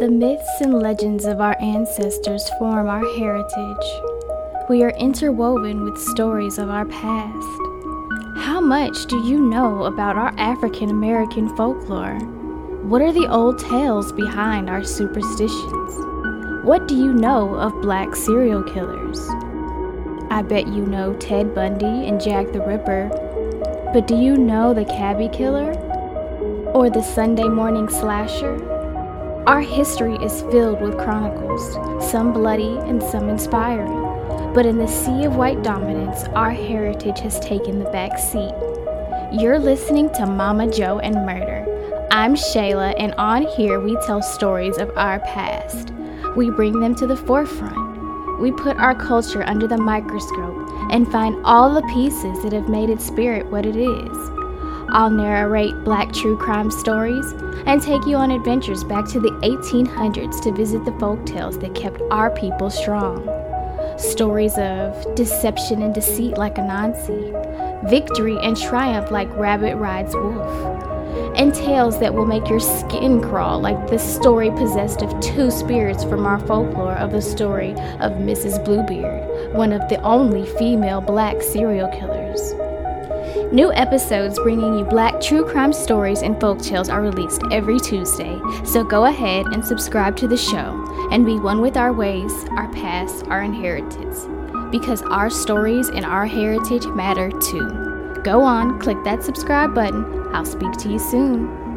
The myths and legends of our ancestors form our heritage. We are interwoven with stories of our past. How much do you know about our African American folklore? What are the old tales behind our superstitions? What do you know of black serial killers? I bet you know Ted Bundy and Jack the Ripper, but do you know the Cabbie Killer? Or the Sunday morning slasher? Our history is filled with chronicles, some bloody and some inspiring. But in the sea of white dominance, our heritage has taken the back seat. You're listening to Mama Jo and Murder. I'm Shayla, and on here we tell stories of our past. We bring them to the forefront. We put our culture under the microscope and find all the pieces that have made its spirit what it is. I'll narrate black true crime stories and take you on adventures back to the 1800s to visit the folk tales that kept our people strong. Stories of deception and deceit like Anansi, victory and triumph like Rabbit Rides Wolf, and tales that will make your skin crawl like the story possessed of two spirits from our folklore of the story of Mrs. Bluebeard, one of the only female black serial killers. New episodes bringing you black true crime stories and folk tales are released every Tuesday, so go ahead and subscribe to the show and be one with our ways, our past, our inheritance. Because our stories and our heritage matter too. Go on, click that subscribe button. I'll speak to you soon.